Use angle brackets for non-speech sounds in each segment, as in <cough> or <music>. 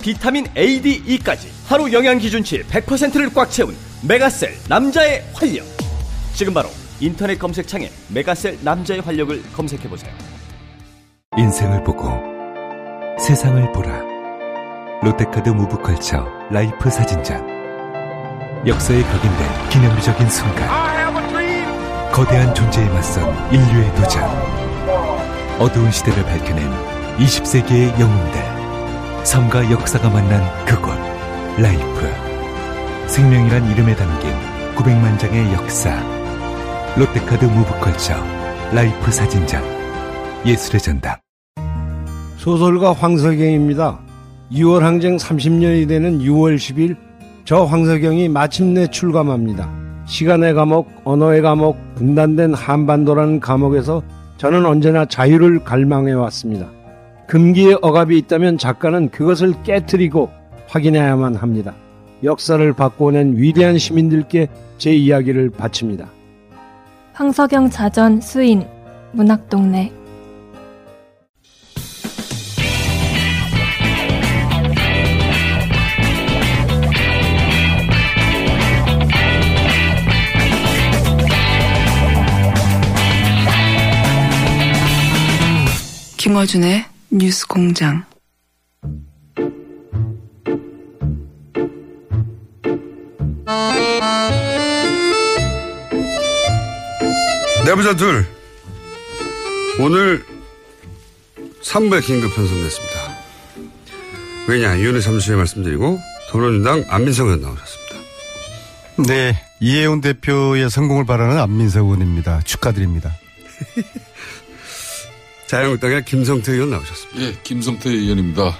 비타민 A, D, E까지 하루 영양 기준치 100%를 꽉 채운 메가셀 남자의 활력. 지금 바로 인터넷 검색창에 메가셀 남자의 활력을 검색해 보세요. 인생을 보고 세상을 보라. 롯데카드 무브컬처 라이프 사진전 역사에 각인된 기념비적인 순간. 거대한 존재에 맞선 인류의 도전. 어두운 시대를 밝혀낸 20세기의 영웅들 삶과 역사가 만난 그곳 라이프 생명이란 이름에 담긴 900만 장의 역사 롯데카드 무브컬처 라이프 사진전 예술의 전당 소설가 황석영입니다. 6월 항쟁 30년이 되는 6월 10일 저 황석영이 마침내 출감합니다. 시간의 감옥, 언어의 감옥, 분단된 한반도라는 감옥에서 저는 언제나 자유를 갈망해 왔습니다. 금기의 억압이 있다면 작가는 그것을 깨뜨리고 확인해야만 합니다. 역사를 바꿔낸 위대한 시민들께 제 이야기를 바칩니다. 황석영 자전 수인 문학동네 김어준의 뉴스 공장. 내부자 둘. 오늘 3부 긴급 편성됐습니다. 왜냐, 이유는 잠시 후에 말씀드리고, 더불어민주당 안민석 의원 나오셨습니다. 네, 이혜훈 대표의 성공을 바라는 안민석 의원입니다. 축하드립니다. <laughs> 자유한국당의 김성태 의원 나오셨습니다. 예, 김성태 의원입니다.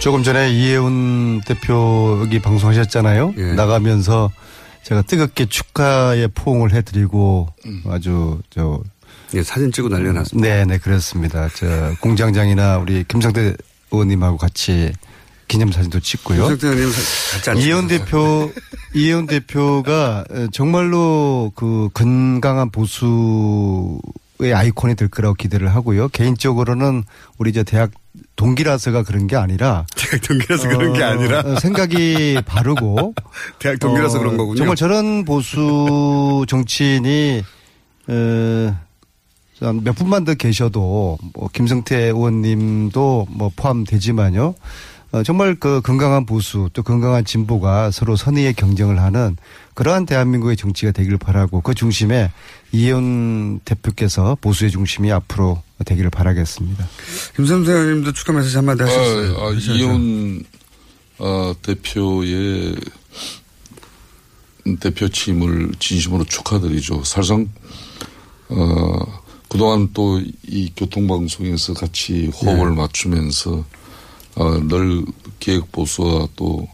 조금 전에 이혜훈 대표 여기 방송하셨잖아요. 예. 나가면서 제가 뜨겁게 축하의 포옹을 해드리고 음. 아주 저 예, 사진 찍고 났습니다. 네, 네 그렇습니다. 저 공장장이나 우리 김성태 의원님하고 같이 기념사진도 찍고요. 김성태 의원님 사- 같이 앉으셔서. 이혜훈 대표, 이혜훈 대표가 정말로 그 건강한 보수 의 아이콘이 될 거라고 기대를 하고요. 개인적으로는 우리 저 대학 동기라서가 그런 게 아니라 대학 동기라서 그런 게 아니라 어, 생각이 바르고 <laughs> 대학 동기라서 어, 그런 거군요. 정말 저런 보수 정치인이 어, 한몇 분만 더 계셔도 뭐 김성태 의원님도 뭐 포함되지만요. 어, 정말 그 건강한 보수 또 건강한 진보가 서로 선의의 경쟁을 하는 그러한 대한민국의 정치가 되기를 바라고 그 중심에 이혜훈 대표께서 보수의 중심이 앞으로 되기를 바라겠습니다. 김성태 의원님도 축하 메시지 한마디 하셨어요. 아, 아, 하셔야죠. 이혜훈 어, 대표의 대표 취임을 진심으로 축하드리죠. 사실상 어, 그동안 또 이 교통방송에서 같이 호흡을 네. 맞추면서 어, 늘 기획 보수와 또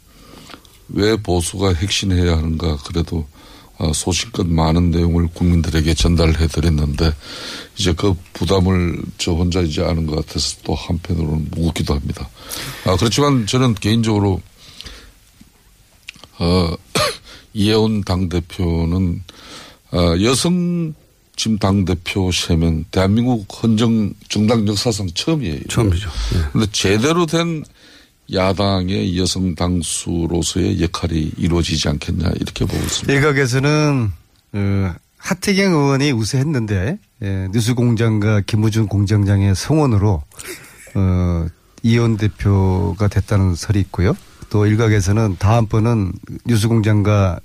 왜 보수가 핵심해야 하는가 그래도 어, 소신껏 많은 내용을 국민들에게 전달해 드렸는데 이제 그 부담을 저 혼자 이제 아는 것 같아서 또 한편으로는 무겁기도 합니다. 아, 그렇지만 저는 개인적으로 어, <coughs> 이혜원 당 대표는 어, 여성 지금 당 대표 세면 대한민국 헌정 정당 역사상 처음이에요. 처음이죠. 예. 근데 제대로 된 야당의 여성 당수로서의 역할이 이루어지지 않겠냐 이렇게 보고 있습니다. 일각에서는 어, 하태경 의원이 우세했는데 예, 뉴스공장과 김우준 공장장의 성원으로 어, 이현 대표가 됐다는 설이 있고요. 또 일각에서는 다음번은 뉴스공장과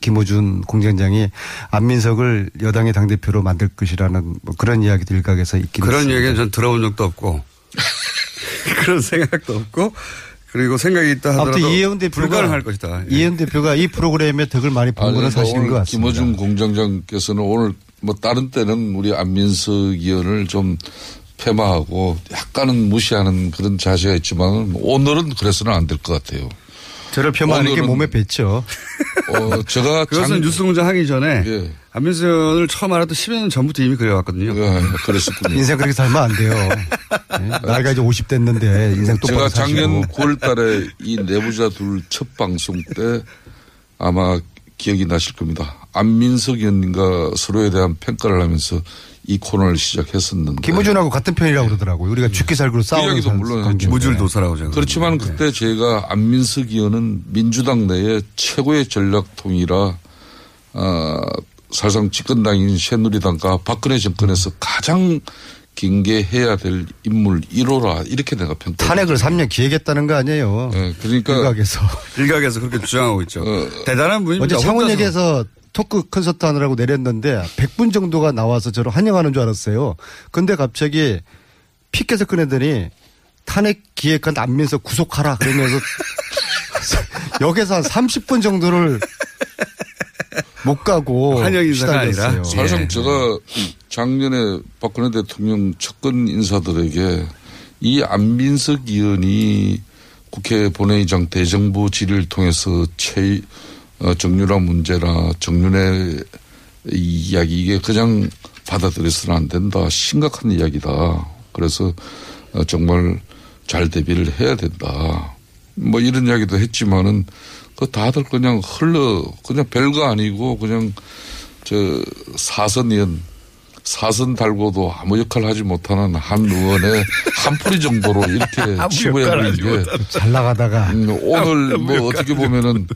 김호준 공장장이 안민석을 여당의 당대표로 만들 것이라는 뭐 그런 이야기도 일각에서 있긴 그런 있습니다. 얘기는 전 들어본 적도 없고 <laughs> 그런 생각도 없고 그리고 생각이 있다 하더라도 아무튼 이혜원 대표가 불가능할 것이다. 예. 이혜원 대표가 이 프로그램에 덕을 많이 본 거는 사실인 것 같습니다. 김어준 공장장께서는 오늘 뭐 다른 때는 우리 안민석 의원을 좀 폐마하고 약간은 무시하는 그런 자세가 있지만 오늘은 그래서는 안 될 것 같아요. 저를 폄하하는 게 몸에 뱄죠. 어, 제가 <laughs> 그것은 장- 뉴스 공장 하기 전에 예. 안민석 의원을 처음 알았던 10여 년 전부터 이미 그래왔거든요. 예, 그랬었군요. 인생 그렇게 살면 안 돼요. 네? 나이가 이제 50 됐는데 인생 똑바로 제가. 작년 9월 달에 이 내부자 둘 첫 방송 때 아마 기억이 나실 겁니다. 안민석 의원님과 서로에 대한 평가를 하면서 이 코너를 시작했었는데. 김우준하고 같은 편이라고 그러더라고요. 우리가 죽기 살기로 그 싸우는 이야기도 물론 관계. 했죠. 무줄도사라고 제가. 그렇지만 그때 제가 안민석 의원은 민주당 내에 최고의 전략통이라 어, 사실상 집권당인 새누리당과 박근혜 정권에서 가장 경계해야 될 인물 1호라 이렇게 내가 평가. 탄핵을 3년 기획했다는 거 아니에요. 네, 그러니까 일각에서. <laughs> 일각에서 그렇게 주장하고 있죠. 대단한 분입니다. 어제. 창원역에서 토크 콘서트 하느라고 내렸는데 100분 정도가 나와서 저를 환영하는 줄 알았어요. 근데 갑자기 피켓을 꺼내더니 탄핵 기획한 안민석 구속하라 그러면서 <laughs> 역에서 한 30분 정도를 못 가고 환영 인사가 아니라? 사실상 예. 제가 작년에 박근혜 대통령 측근 인사들에게 이 안민석 의원이 국회 본회의장 대정부 질의를 통해서 최 어, 정유라 문제나 정윤의 이야기 이게 그냥 받아들여서는 안 된다. 심각한 이야기다. 그래서 어, 정말 잘 대비를 해야 된다. 뭐 이런 이야기도 했지만은 그 다들 그냥 흘러 그냥 별거 아니고 그냥 저 사선 의원 사선 달고도 아무 역할 하지 못하는 한 의원의 <laughs> 한 뿌리 정도로 이렇게 치부해버린 게잘 나가다가 음, 오늘 뭐 어떻게 보면은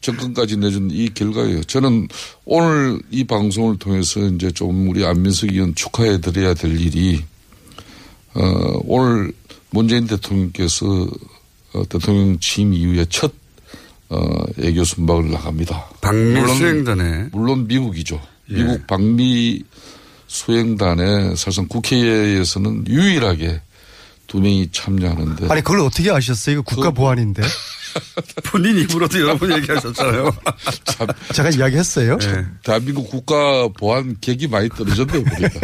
정권까지 내준 이 결과예요. 저는 오늘 이 방송을 통해서 이제 좀 우리 안민석 의원 축하해 드려야 될 일이 어, 오늘 문재인 대통령께서 어, 대통령 취임 이후에 첫 어, 애교 순방을 나갑니다. 방미 물론- 수행단에 물론 미국이죠. 예. 미국 방미 수행단에 사실상 국회에서는 유일하게 두 명이 참여하는데 아니 그걸 어떻게 아셨어요? 이거 국가 그- 보안인데 <laughs> 본인 입으로도 여러 번 얘기하셨잖아요. 참 제가 이야기했어요. 네. 대한민국 국가 보안 객이 많이 떨어졌네요, 보니까.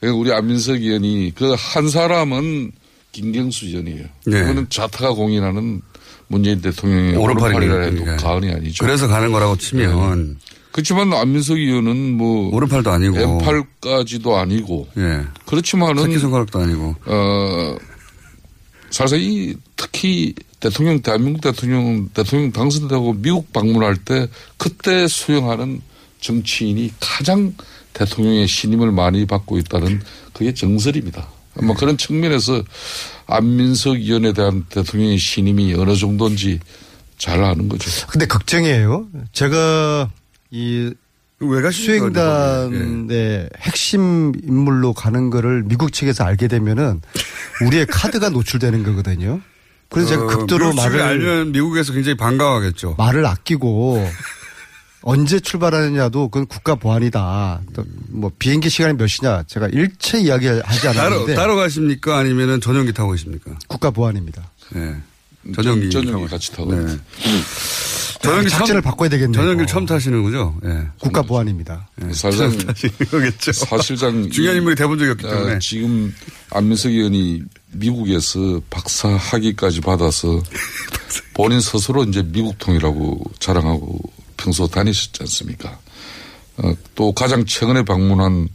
그러니까 우리 안민석 의원이 그 한 사람은 김경수 의원이에요. 네. 그거는 좌타가 공인하는 문재인 대통령의. 오른팔이라 해도 과언이 아니죠. 그래서 가는 거라고 치면 그렇지만 안민석 의원은 뭐 오른팔도 아니고 왼팔까지도 아니고 예. 그렇지만은 새끼손가락도 아니고 어 사실 이 특히 대통령 대한민국 대통령 대통령 당선되고 미국 방문할 때 그때 수용하는 정치인이 가장 대통령의 신임을 많이 받고 있다는 그게 정설입니다. 뭐 그런 측면에서 안민석 의원에 대한 대통령의 신임이 어느 정도인지 잘 아는 거죠. 근데 걱정이에요. 제가 이왜 가시는 거예요? 수행단의 핵심 인물로 가는 거를 미국 측에서 알게 되면은 우리의 <laughs> 카드가 노출되는 거거든요. 그래서 제가 어, 극도로 미국 측이 말을 알면 미국에서 굉장히 반가워하겠죠. 말을 아끼고 <laughs> 언제 출발하느냐도 그건 국가 보안이다. 또뭐 비행기 시간이 몇 시냐 제가 일체 이야기하지 따로 않았는데 따로 가십니까 아니면은 전용기 타고 계십니까? 국가 보안입니다. 예. 전용기 전용기 타고 같이 타고 네. 전용기 작전을 바꿔야 되겠네요. 전용기를 처음 타시는 거죠? 예. 국가 보안입니다. 사실상 처음 타시는 거겠죠. 사실상 <laughs> 중요한 이- 인물이 돼본 적이 없기 아, 때문에. 지금 안민석 의원이 미국에서 박사 학위까지 받아서 <laughs> 본인 스스로 이제 미국 통이라고 자랑하고 평소 다니셨지 않습니까? 어, 또 가장 최근에 방문한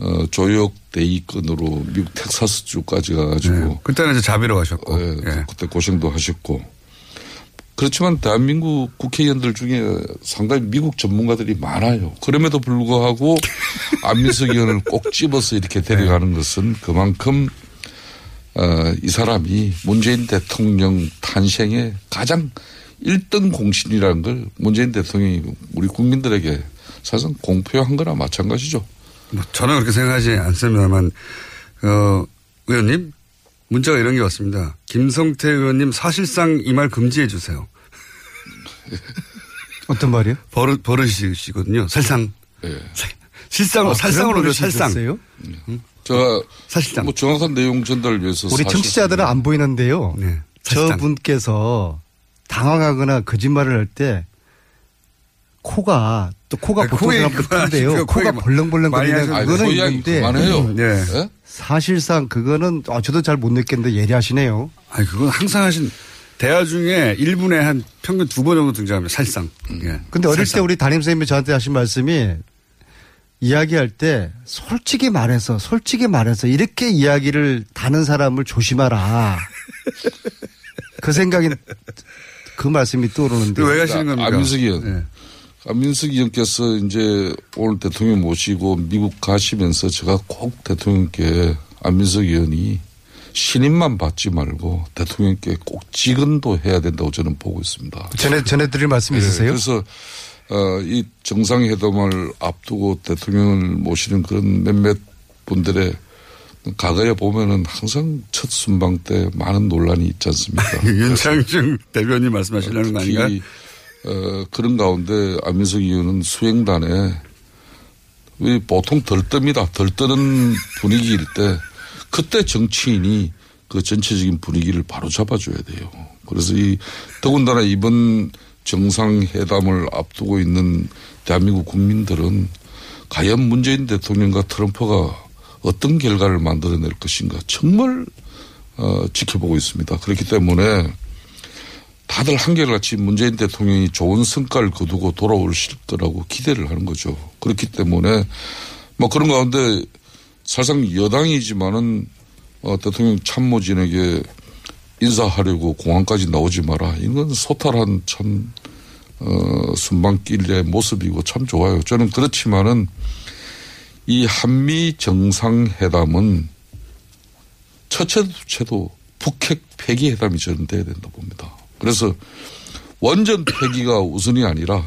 어, 조역 대위권으로 미국 텍사스주까지 가가지고 네. 그때는 이제 자비로 가셨고. 예, 예. 그때 고생도 하셨고 그렇지만 대한민국 국회의원들 중에 상당히 미국 전문가들이 많아요. 그럼에도 불구하고 <laughs> 안민석 의원을 꼭 집어서 이렇게 데려가는 것은 그만큼 어, 이 사람이 문재인 대통령 탄생의 가장 1등 공신이라는 걸 문재인 대통령이 우리 국민들에게 사실상 공표한 거나 마찬가지죠. 뭐 저는 그렇게 생각하지 않습니다만, 어, 의원님, 문자가 이런 게 왔습니다. 김성태 의원님 사실상 이 말 금지해 주세요. 어떤 말이요? 버릇, 버릇이시거든요. 살상. 예. 실상으로, 어, 살상으로 죠 살상. 제가 사실상. 뭐 정확한 내용 전달을 위해서 우리 청취자들은 안 보이는데요. 네. 저분께서 당황하거나 거짓말을 할 때 코가 또 코가 아니, 보통 그만 큰데요. 코가 벌렁벌렁 많이 거리는 그거는 그 있는데 그만해요. 예. 예? 사실상 그거는 어, 저도 잘 못 느꼈는데 예리하시네요. 아니, 그건 항상 하신, 대화 중에 1분에 한 평균 두 번 정도 등장합니다. 사실상. 예. 근데 어릴 때. 우리 담임 선생님이 저한테 하신 말씀이 이야기할 때 솔직히 말해서 솔직히 말해서 이렇게 이야기를 다는 사람을 조심하라. 그 생각이 그 말씀이 떠오르는데 왜 가시는 겁니까? 안민석이 의원. 예. 안민석 의원께서 이제 오늘 대통령 모시고 미국 가시면서 제가 꼭 대통령께 안민석 의원이 신임만 받지 말고 대통령께 꼭 직언도 해야 된다고 저는 보고 있습니다. 전해 전해드릴 말씀 네, 있으세요? 그래서 어, 이 정상회담을 앞두고 대통령을 모시는 그런 몇몇 분들의 과거에 보면은 항상 첫 순방 때 많은 논란이 있지 않습니까? <laughs> 윤창중 대변인 말씀하시려는 거 아닌가요? 특히 어, 그런 가운데 안민석 의원은 수행단에 왜 보통 덜 뜹니다. 덜 뜨는 분위기일 때 그때 정치인이 그 전체적인 분위기를 바로 잡아줘야 돼요. 그래서 이 더군다나 이번 정상회담을 앞두고 있는 대한민국 국민들은 과연 문재인 대통령과 트럼프가 어떤 결과를 만들어낼 것인가 정말 어, 지켜보고 있습니다. 그렇기 때문에 다들 한결같이 문재인 대통령이 좋은 성과를 거두고 돌아오실 거라고 기대를 하는 거죠. 그렇기 때문에 뭐 그런 가운데 사실상 여당이지만은 어, 대통령 참모진에게 인사하려고 공항까지 나오지 마라. 이건 소탈한 참, 어, 순방길의 모습이고 참 좋아요. 저는 그렇지만은 이 한미 정상회담은 첫째도 둘째도 북핵 폐기 회담이 저는 돼야 된다 봅니다. 그래서 원전 폐기가 우선이 아니라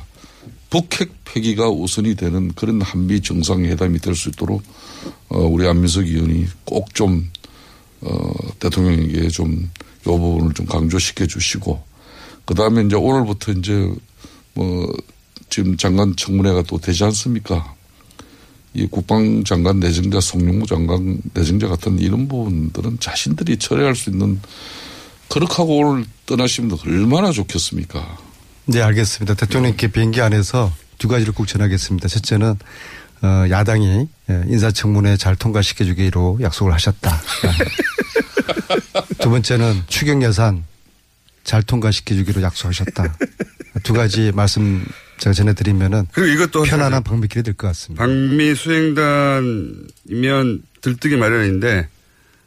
북핵 폐기가 우선이 되는 그런 한미 정상회담이 될 수 있도록 어, 우리 안민석 의원이 꼭좀 어, 대통령에게 좀이 부분을 좀 강조시켜 주시고 그 다음에 이제 오늘부터 이제 뭐 지금 장관 청문회가 또 되지 않습니까? 이 국방장관 내정자, 송영무 장관 내정자 같은 이런 부분들은 자신들이 처리할 수 있는 그렇게 하고 오늘 떠나시면 얼마나 좋겠습니까? 네, 알겠습니다. 대통령께 비행기 안에서 두 가지를 꼭 전하겠습니다. 첫째는 어, 야당이 예, 인사청문회 잘 통과시켜주기로 약속을 하셨다. 두 번째는 추경 예산 잘 통과시켜주기로 약속하셨다. 두 가지 말씀 제가 전해드리면은 그리고 이것도 편안한 방미길이 될 것 같습니다. 방미 수행단이면 들뜨기 마련인데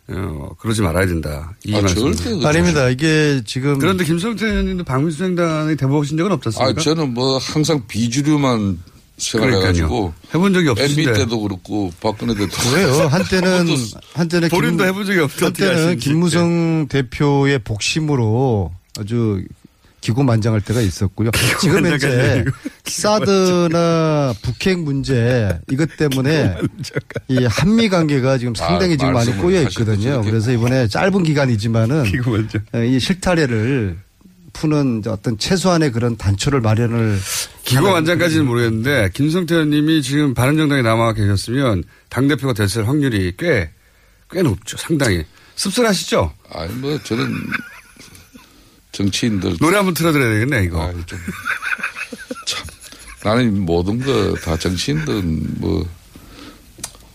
어, 그러지 말아야 된다. 이 아, 말씀. 절대 그러지 아닙니다. 이게 지금 그런데 김성태 의원님도 방미 수행단에 대보신 적은 없지 아? 저는 뭐 항상 비주류만 생활해가지고 해본 적이 MB 없으신데. 때도 그렇고 박근혜 때도 왜요? 한때는 <laughs> 한때는 본인도 해본 적이 없는데 어떻게 한때는. 김무성 대표의 복심으로 아주 기고만장할 때가 있었고요. 지금 현재 <laughs> 사드나 북핵 문제 이것 때문에 이 한미 관계가 지금 상당히 아, 지금 많이 꼬여 있거든요. 그래서 이번에 짧은 기간이지만은. 이 실타래를 푸는 어떤 최소한의 그런 단초를 마련을 기고 만장까지는 모르겠는데 김성태 의원님이 지금 바른정당에 남아 계셨으면 당 대표가 됐을 확률이 꽤, 꽤 높죠. 상당히. 씁쓸하시죠? 아니 뭐 저는 정치인들 노래 한번 틀어드려야 되겠네, 이거. 아, 좀, 참 나는 모든 거 다 정치인들은 뭐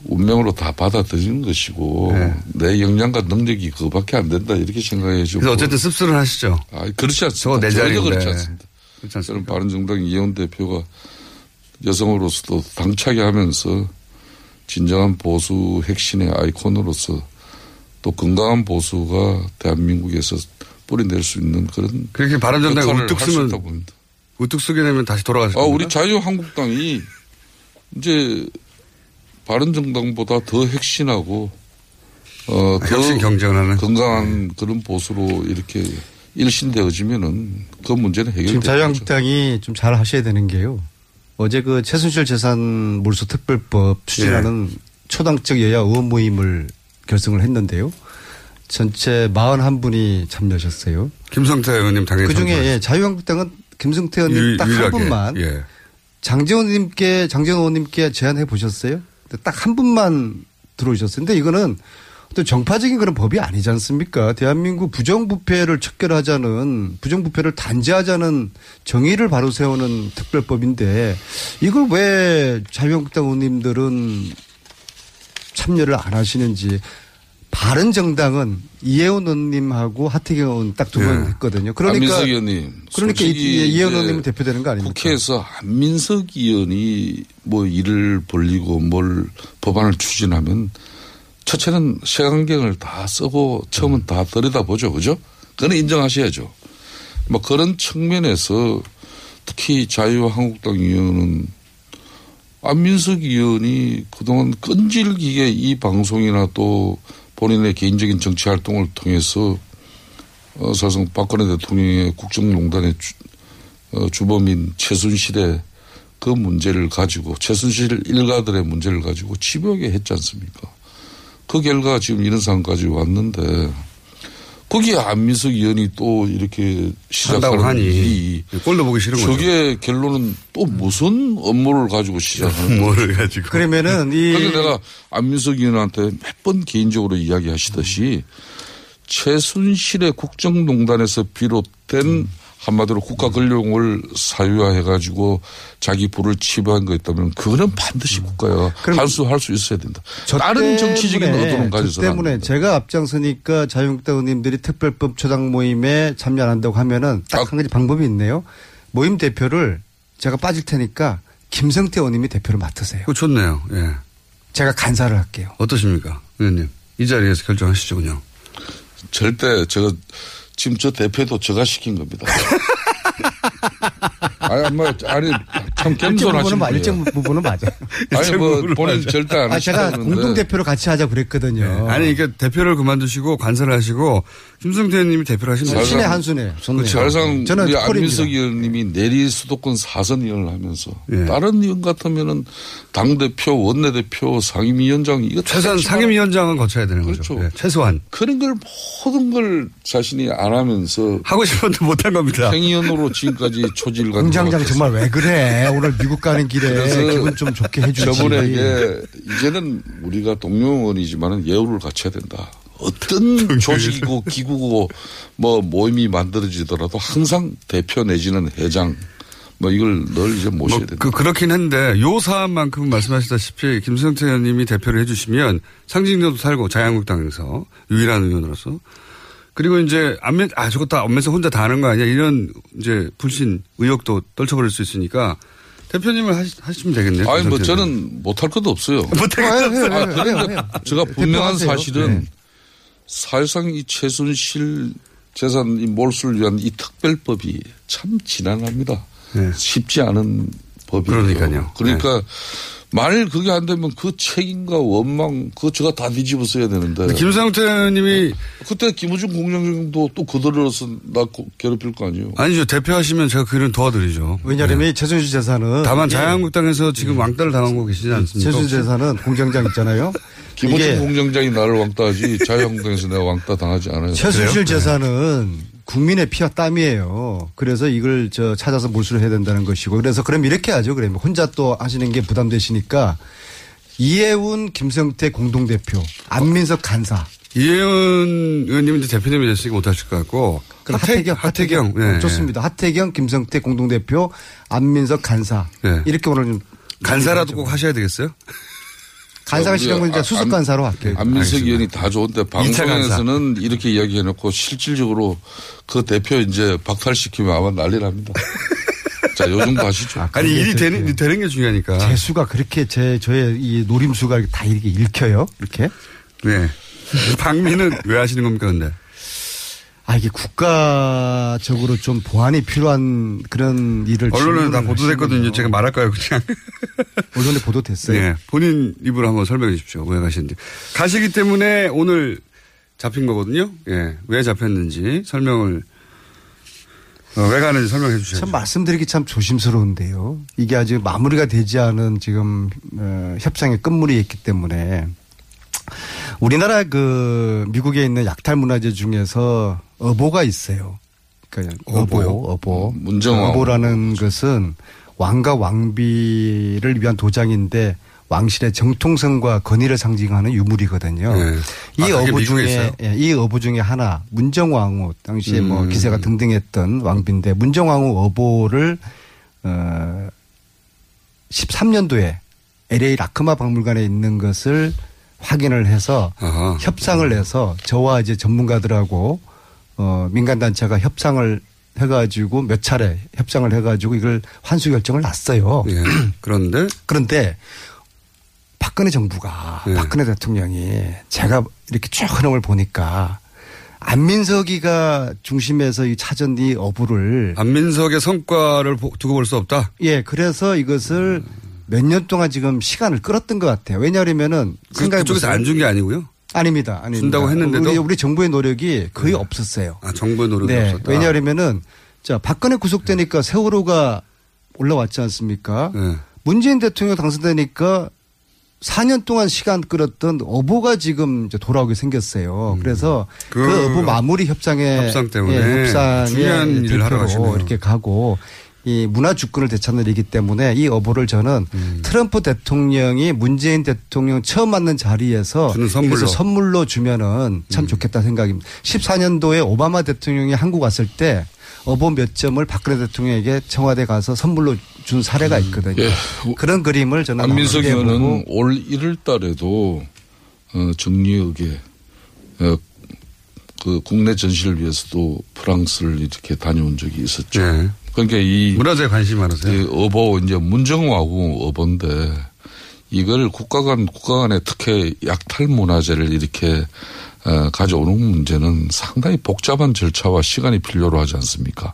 운명으로 다 받아들이는 것이고 네. 내 역량과 능력이 그밖에 안 된다 이렇게 생각해 주고 그래서 어쨌든 씁쓸은 하시죠. 아, 그렇지 않습니다. 내 전혀. 그렇지 않습니다. 그렇지 저는 않습니까? 바른정당 이현 대표가 여성으로서도 당차게 하면서 진정한 보수 핵심의 아이콘으로서 또 건강한 보수가 대한민국에서 뿌리낼 수 있는 그런 그렇게 바른정당이 역할을 우뚝 쓰면. 우뚝 쓰게 되면 다시 돌아가실 아, 겁니다. 우리 자유한국당이 이제 바른정당보다 더 핵심하고 어, 더 혁신 경쟁을 하는. 건강한 그런 보수로 이렇게 일신되어지면은 그 문제는 해결될 지금. 자유한국당이 좀 잘 하셔야 되는 게요. 어제 그 최순실 재산 몰수 특별법 추진하는 예. 초당적 여야 의원 모임을 결성을 했는데요. 전체 41분이 참여하셨어요. 김성태 의원님 당연히 그 중에 참여하시죠. 예, 자유한국당은 김승태 의원님 유- 딱 한. 분만 예. 장재원 의원님께 장재원 의원님께 제안해 보셨어요? 딱 한 분만 들어오셨어요. 근데 이거는 어떤 정파적인 그런 법이 아니지 않습니까? 대한민국 부정부패를 척결하자는 부정부패를 단죄하자는 정의를 바로 세우는 특별법인데 이걸 왜 자유한국당 의원님들은 참여를 안 하시는지 바른 정당은 이혜원 의원님하고 하태경 의원 딱 두번 네. 했거든요. 그러니까 안민석 의원님. 그러니까 이- 이혜원 의원님은 대표되는 거 아닙니까? 국회에서 안민석 의원이 뭐 일을 벌리고 뭘 법안을 추진하면 첫째는 색안경을 다 쓰고 처음은 다 들여다보죠. 그죠? 그건 인정하셔야죠. 뭐 그런 측면에서 특히 자유한국당 의원은 안민석 의원이 그동안 끈질기게 이 방송이나 또 본인의 개인적인 정치 활동을 통해서 어, 사실상 박근혜 대통령의 국정농단의 주, 어, 주범인 최순실의 그 문제를 가지고 최순실 일가들의 문제를 가지고 집요하게 했지 않습니까? 그 결과 지금 이런 상황까지 왔는데 거기에 안민석 의원이 또 이렇게 한다고 시작하는 하니 일이 꼴도 보기 싫은 거죠. 저게 결론은 또 무슨 업무를 가지고 시작하는 <laughs> 뭐를 가지고. 그러면은 이 그래서 내가 안민석 의원한테 몇 번 개인적으로 이야기하시듯이 최순실의 국정농단에서 비롯된 한마디로 국가 권력을 사유화해 가지고 자기 부를 치부한 거 있다면 그거는 반드시 국가가 그럼 할수 할 수 있어야 된다. 저 다른 정치적인 의도는 안 때문에 된다. 제가 앞장서니까 자유한국당 의원님들이 특별법 초당 모임에 참여 안 한다고 하면은 아. 딱한 가지 방법이 있네요. 모임 대표를 제가 빠질 테니까 김성태 의원님이 대표를 맡으세요. 그거 좋네요. 예. 제가 간사를 할게요. 어떠십니까? 의원님. 이 자리에서 결정하시죠, 그냥. 절대 제가 지금 저 대표도 제가 시킨 겁니다. <laughs> 아니, 뭐, 아니, 참 겸손하신 일정 부분은, 맞- 분이에요. 일정 부분은 맞아요. 아니, 뭐, <laughs> 본인. 절대 안 아, 제가. 공동 대표로 같이 하자 그랬거든요. 예. 아니, 그러니까 대표를 그만두시고 관사를 하시고 김성태 의원님이 대표를 하시면 잘- 신의 한 수네. 좋네요. 잘상 저는 우리. 안민석 의원님이 내리 수도권 사선 의원을 하면서 예. 다른 의원 같으면은 당 대표, 원내 대표, 상임위원장 이거 다 최소한 상임위원장은 거쳐야 되는 거죠. 그렇죠. 예, 최소한. 그런 걸 모든 걸 자신이 안 하면서 하고 싶었는데 못한 겁니다. 행위원으로 지금까지 초지를 간 공장장. 정말 왜 그래? 오늘 미국 가는 길에 기분 좀 좋게 해주지. 저번에 이게 이제는 우리가 동료원이지만은 예우를 갖춰야 된다. 어떤 조직이고 기구고 뭐 모임이 만들어지더라도 항상 대표 내지는 회장 뭐 이걸 늘 이제 모셔야 뭐 된다. 그, 그렇긴 한데 요 사안만큼 말씀하시다시피 김성태 의원님이 대표를 해주시면 상징적도 살고 자유한국당에서 유일한 의원으로서 그리고 이제 안면 아 저거 다 안면서 혼자 다 하는 거 아니야 이런 이제 불신 의혹도 떨쳐버릴 수 있으니까 대표님을 하시, 하시 면 되겠네요. 아니 뭐. 저는 못할 것도 없어요. <laughs> 못할 아, 것도 없어요. 아. 제가 분명한. 사실은 네. 사실상 이 최순실 재산 이 몰수를 위한 이 특별법이 참 지난합니다. 네. 쉽지 않은 법이에요. 그러니까요. 그러니까 만일 그게 안 되면 그 책임과 원망 그거 제가 다 뒤집어 써야 되는데 김성태 의원님이 그때 김우중 공장장도 또 그들어서 나 고- 괴롭힐 거 아니에요. 아니죠 대표하시면 제가 그 일은 도와드리죠. 왜냐하면 네. 이 최순실 재산은 다만 이게 자유한국당에서 지금 왕따를 당하고 계시지 않습니까? 최순실 재산은 공장장 있잖아요. <laughs> 김우중 공장장이 나를 왕따하지 자유한국당에서 내가 왕따 당하지 않아요. 최순실 재산은 국민의 피와 땀이에요. 그래서 이걸 저 찾아서 몰수를 해야 된다는 것이고 그래서 그럼 이렇게 하죠. 그러면 혼자 또 하시는 게 부담되시니까 이해운 김성태 공동대표 안민석 간사 이혜은 의원님은 이제 대표님이 됐으니까 못하실 것 같고 하태, 하태경 하태경 어, 네. 좋습니다. 하태경 김성태 공동대표 안민석 간사 네. 이렇게 오늘 좀 간사라도 꼭 하셔야 되겠어요? 간사가 싫은 건 이제 아- 수습 안- 간사로 할게요. 안민석 의원이 다 좋은데 이차 방송에서는 이렇게 이야기해놓고 실질적으로 그 대표 이제 박탈시키면 아마 난리 납니다. <laughs> 자, 요 정도 하시죠. 아니 일이 되는 되는 게 중요하니까. 재수가 그렇게 제 저의 이 노림수가 다 이렇게 읽혀요. 이렇게. 네. 박미는 왜 하시는 겁니까 근데? 아 이게 국가적으로 좀 보완이 필요한 그런 일을 언론에 다 보도됐거든요. 제가 말할까요 그냥? <laughs> 언론에 보도됐어요. 네. 본인 입으로 한번 설명해 주십시오. 왜 가시는지. 가시기 때문에 오늘 잡힌 거거든요. 예. 왜 잡혔는지 설명을 어, 왜 가는지 설명해 주셔야죠. 참 말씀드리기 참 조심스러운데요. 이게 아직 마무리가 되지 않은 지금 어, 협상의 끝물이 있기 때문에 우리나라 그 미국에 있는 약탈 문화재 중에서 어보가 있어요. 그러니까 어보? 어보. 문정왕. 어보라는 것은 왕과 왕비를 위한 도장인데 왕실의 정통성과 권위를 상징하는 유물이거든요. 네. 이 아, 어부 중에? 예, 이 어부 중에 하나 문정왕후 당시에 뭐 음. 기세가 등등했던 왕비인데 문정왕후 어보를 어 13년도에 LA 라크마 박물관에 있는 것을 확인을 해서 아하. 협상을 해서 저와 이제 전문가들하고 어 민간단체가 협상을 해가지고 몇 차례 협상을 해가지고 이걸 환수 결정을 났어요. 예. <clears throat> 그런데 그런데 박근혜 정부가 예. 박근혜 대통령이 제가 이렇게 쭉 흐름을 보니까 안민석이가 중심에서 이 찾은 이 어부를 안민석의 성과를 보- 두고 볼 수 없다. 예 그래서 이것을 몇 년 동안 지금 시간을 끌었던 것 같아요. 왜냐하면은 그, 그쪽에서. 안 준 게 아니고요. 아닙니다. 아닙니다. 준다고 했는데도? 네. 우리, 우리 정부의 노력이 거의 없었어요. 아, 정부의 노력이 네. 없었다. 왜냐하면은 자 박근혜 구속되니까 세월호가 올라왔지 않습니까? 네. 문재인 대통령 당선되니까 4년 동안 시간 끌었던 어부가 지금 이제 돌아오게 생겼어요. 그래서 그, 음. 그 어부 마무리 협상에 협상 때문에 예, 협상에 중요한 일을 하러 가시네요. 이렇게 가고 이 문화 주권을 되찾는 일이기 때문에 이 어부를 저는 음. 트럼프 대통령이 문재인 대통령 처음 만난 자리에서 선물로. 음. 선물로 주면은 참 좋겠다 생각입니다. 14년도에 오바마 대통령이 한국 왔을 때 어보 몇 점을 박근혜 대통령에게 청와대 가서 선물로 준 사례가 있거든요. 예. 그런 그림을 저는 안민석 의원은 올 1월 달에도 어, 정리역에 어, 그 국내 전시를 위해서도 프랑스를 이렇게 다녀온 적이 있었죠. 네. 그러니까 이 문화재에 관심이 많으세요. 이 어보 이제 문정화고 어보인데 이걸 국가 간 국가 간의 특혜 약탈 문화재를 이렇게 어, 가져오는 문제는 상당히 복잡한 절차와 시간이 필요로 하지 않습니까?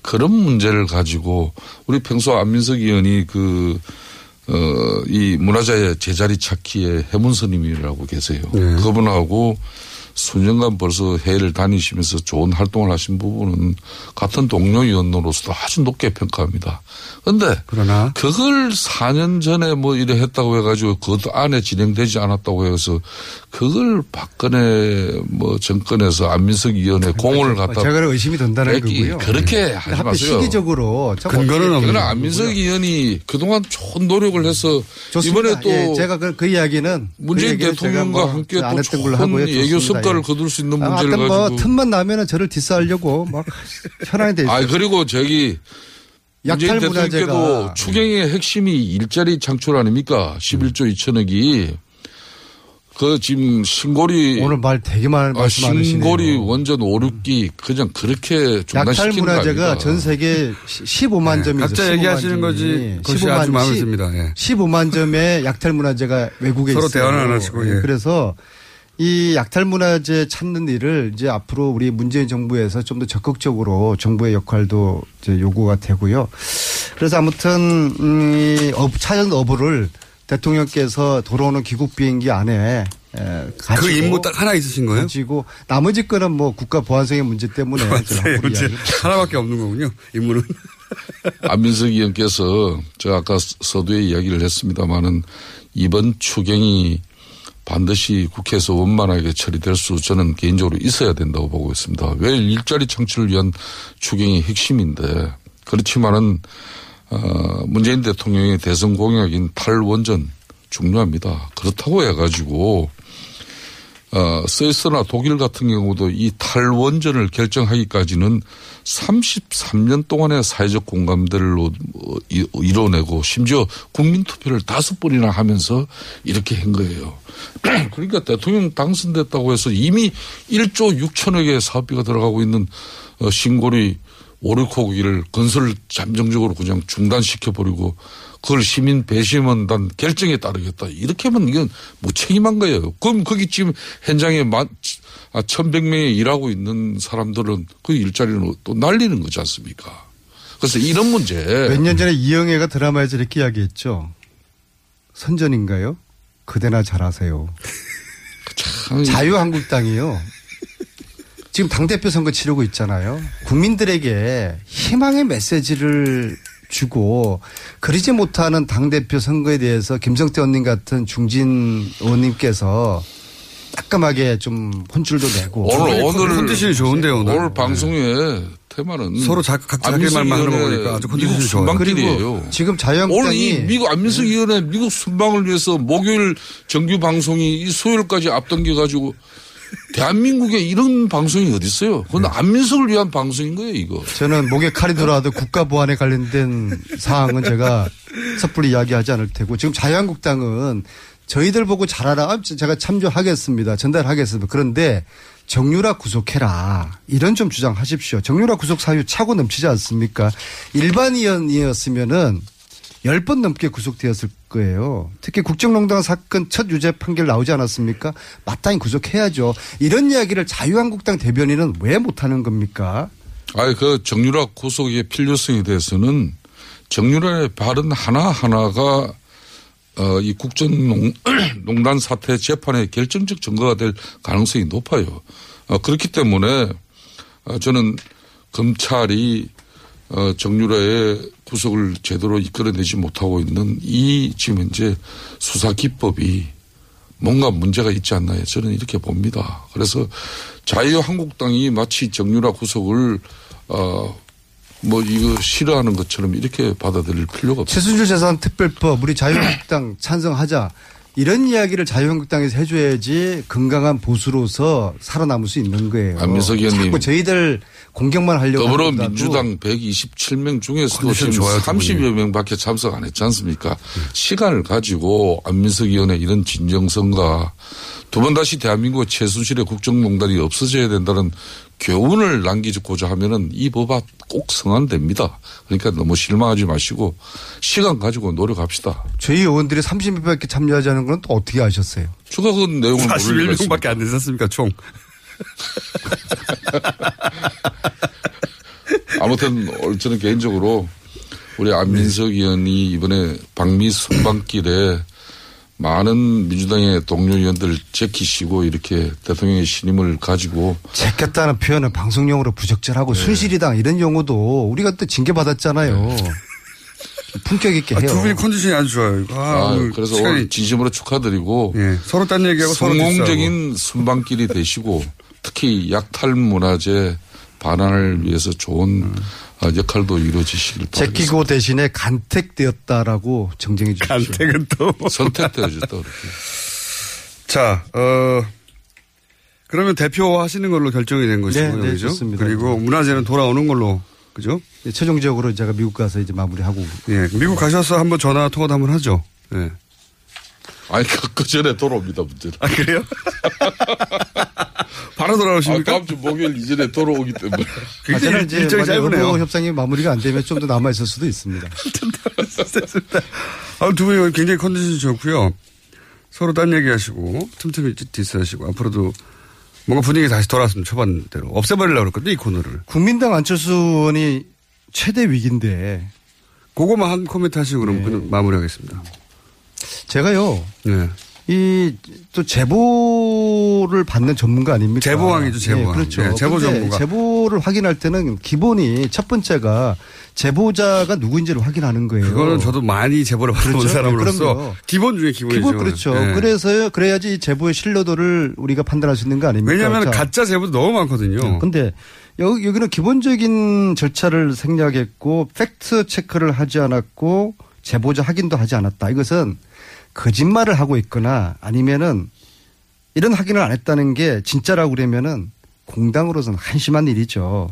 그런 문제를 가지고 우리 평소 안민석 의원이 그 어, 이 문화재 제자리 찾기에 해문스님이라고 계세요. 네. 그분하고 수년간 벌써 해외를 다니시면서 좋은 활동을 하신 부분은 같은 동료 위원으로서도 아주 높게 평가합니다. 그런데 그러나 그걸 4년 전에 뭐 이래 했다고 해가지고 그것도 안에 진행되지 않았다고 해서 그걸 박근혜 뭐 정권에서 안민석 위원회 공을 갖다 제가 의심이 든다는 거고요. 그렇게 네. 하지 마세요. 시기적으로 참 근거는 없는 그러나 안민석 의원이 그동안 좋은 노력을 해서 좋습니다. 이번에 또 예, 제가 그, 그 이야기는 문재인 그 얘기는 대통령과 제가 뭐 함께 안또 좋은. 외교 좋습니다. 성과를 예. 거둘 수 있는 아, 문제를 뭐 가지고 틈만 나면은 저를 디스하려고 막 현황이 돼 있어요. 아 그리고 저기 문재인 약탈 대통령께도 문화재가 추경의 핵심이 일자리 창출 아닙니까? 11조 2천억이 그 지금 신고리 오늘 말 되게 많이 아. 신고리 원전 5, 6기 그냥 그렇게 약탈 문화재가? 전 세계 15만 점이 각자. 얘기하시는 거지 그것이 아주 마음에 듭니다. 예. 15만 점의 약탈 문화재가 외국에 서로 있어요. 대화는 안 하시고, 예. 그래서 이 약탈 문화재 찾는 일을 이제 앞으로 우리 문재인 정부에서 좀 더 적극적으로 정부의 역할도 이제 요구가 되고요. 그래서 아무튼 음, 이 어, 찾은 어부를 대통령께서 돌아오는 귀국 비행기 안에 에, 가지고 그 임무 딱 하나 있으신 거예요? 가지고 나머지 거는 뭐 국가 보안성의 문제 때문에 <laughs> 문제 <laughs> 하나밖에 없는 거군요. 임무는. <laughs> 안민석 의원께서 제가 아까 서두에 이야기를 했습니다마는 이번 추경이 반드시 국회에서 원만하게 처리될 수 저는 개인적으로 있어야 된다고 보고 있습니다. 왜 일자리 창출을 위한 추경이 핵심인데 그렇지만은 어, 문재인 대통령의 대선 공약인 탈원전 중요합니다. 그렇다고 해가지고 어, 스위스나 독일 같은 경우도 이 탈원전을 결정하기까지는 33년 동안의 사회적 공감대를 어, 이- 이뤄내고 심지어 국민투표를 다섯 번이나 하면서 이렇게 한 거예요. <clears throat> 그러니까 대통령 당선됐다고 해서 이미 1조 6천억의 사업비가 들어가고 있는 어, 신고리 오르코기를 건설을 잠정적으로 그냥 중단시켜버리고 그걸 시민 배심원단 결정에 따르겠다. 이렇게 하면 이건 무책임한 거예요. 그럼 거기 지금 현장에 만, 아, 1100명이 일하고 있는 사람들은 그 일자리는 또 날리는 거지 않습니까? 그래서 이런 문제. 몇 년 전에 이영애가 드라마에서 이렇게 이야기했죠. 선전인가요? 그대나 잘하세요. 참 자유한국당이요. 지금 당대표 선거 치르고 있잖아요. 국민들에게 희망의 메시지를 주고 그러지 못하는 당대표 선거에 대해서 김성태 의원님 같은 중진 의원님께서 따끔하게 좀 혼줄도 내고 오늘 오늘 컨디션이 좋은데요, 오늘. 오늘 방송의 테마는 서로 자- 각자 자기 말만 하는 거 보니까 아주 컨디션이 미국 좋아요. 그리고 지금 오늘 자유한국당이 이 미국 안민석 위원회 미국 순방을 위해서 목요일 정규 방송이 이 수요일까지 앞당겨 가지고 대한민국에 이런 방송이 어디 있어요? 그건 네. 안민석을 위한 방송인 거예요, 이거. 저는 목에 칼이 들어와도 국가 보안에 관련된 사항은 제가 섣불리 이야기하지 않을 테고 지금 자유한국당은 저희들 보고 잘하라. 아, 제가 참조하겠습니다. 전달하겠습니다. 그런데 정유라 구속해라. 이런 좀 주장하십시오. 정유라 구속 사유 차고 넘치지 않습니까? 일반인이었으면은 10번 넘게 구속되었을 거예요. 특히 국정농단 사건 첫 유죄 판결 나오지 않았습니까? 마땅히 구속해야죠. 이런 이야기를 자유한국당 대변인은 왜 못하는 겁니까? 아니, 그 정유라 구속의 필요성에 대해서는 정유라의 발언 하나하나가 어, 이 국정농단 <clears throat> 사태 재판의 결정적 증거가 될 가능성이 높아요. 어, 그렇기 때문에 어, 저는 검찰이 어, 정유라의 구속을 제대로 이끌어내지 못하고 있는 이 지금 현재 수사 기법이 뭔가 문제가 있지 않나요? 저는 이렇게 봅니다. 그래서 자유한국당이 마치 정유라 구속을 어, 뭐 이거 싫어하는 것처럼 이렇게 받아들일 필요가 없어요. 최순실 재산 특별법 우리 자유한국당 찬성하자. 이런 이야기를 자유한국당에서 해줘야지 건강한 보수로서 살아남을 수 있는 거예요. 안민석 의원님. 자꾸 저희들 공격만 하려고 더불어민주당 127명 중에서도 지금 좋아요, 두 분이. 30여 명밖에 참석 안 했지 않습니까? 시간을 가지고 안민석 의원의 이런 진정성과 두 번 다시 대한민국 최순실의 국정농단이 없어져야 된다는 교훈을 남기고자 하면은 이 법안 꼭 성안됩니다. 그러니까 너무 실망하지 마시고 시간 가지고 노력합시다. 저희 의원들이 30명밖에 참여하지 않은 건또 어떻게 아셨어요? 제가 그 있습니까? 41명밖에 안 되셨습니까, 총? <laughs> 아무튼 어, 저는 개인적으로 우리 안민석 의원이 이번에 방미 순방길에 많은 민주당의 동료 의원들 제키시고 이렇게 대통령의 신임을 가지고 제꼈다는 표현은 방송용으로 부적절하고 네. 순실이당 이런 용어도 우리가 또 징계받았잖아요. 품격 있게 아, 해요. 두 분이 컨디션이 아주 좋아요. 아, 아, 오늘 그래서 시간이 오늘 진심으로 축하드리고 예, 서로 딴 얘기하고 서로 성공적인 순방길이 되시고 특히 약탈 문화재 반환을 위해서 좋은 어, 역할도 이루어지시길 바랍니다. 제끼고 대신에 간택되었다라고 정정해 주십시오. 간택은 또 선택되어졌다 그렇게. 자, 어, 그러면 대표 하시는 걸로 결정이 된 것이고요. 네, 네, 그죠? 좋습니다. 그리고 문화재는 돌아오는 걸로, 그죠? 네, 최종적으로 제가 미국 가서 이제 마무리하고 예, 미국 가셔서 한번 전화 통화도 한번 하죠. 예. 아니 그, 그 전에 돌아옵니다 문제는. 아, 그래요? <laughs> 바로 아, 돌아오십니까? 다음 주 목요일 이전에 돌아오기 때문에. <laughs> 아, 굉장히 저는 이제 일정이 짧으네요. 의료 협상이 마무리가 안 되면 좀 더 남아 있을 수도 있습니다. <laughs> 아, 두 분이 굉장히 컨디션이 좋고요. 서로 딴 얘기 하시고, 틈틈이 디스하시고, 앞으로도 뭔가 분위기 다시 돌아왔으면 초반대로. 없애버리려고 그랬거든요, 이 코너를. 국민당 안철수 의원이 최대 위기인데 그거만 한 코멘트 하시고 네. 그럼 그냥 마무리하겠습니다. 제가요 네. 이 또 제보를 받는 전문가 아닙니까? 제보왕이죠, 제보왕. 예, 그렇죠. 네, 제보 전문가. 제보를 확인할 때는 기본이 첫 번째가 제보자가 누구인지를 확인하는 거예요. 그거는 저도 많이 제보를 받아본 그렇죠? 사람으로서 그럼요. 기본 중에 기본이죠. 기본 그렇죠. 네. 그래서 그래야지 이 제보의 신뢰도를 우리가 판단할 수 있는 거 아닙니까? 왜냐하면 자, 가짜 제보도 너무 많거든요. 근데 여기, 여기는 기본적인 절차를 생략했고 팩트 체크를 하지 않았고 제보자 확인도 하지 않았다. 이것은 거짓말을 하고 있거나 아니면은 이런 확인을 안 했다는 게 진짜라고 그러면은 공당으로서는 한심한 일이죠.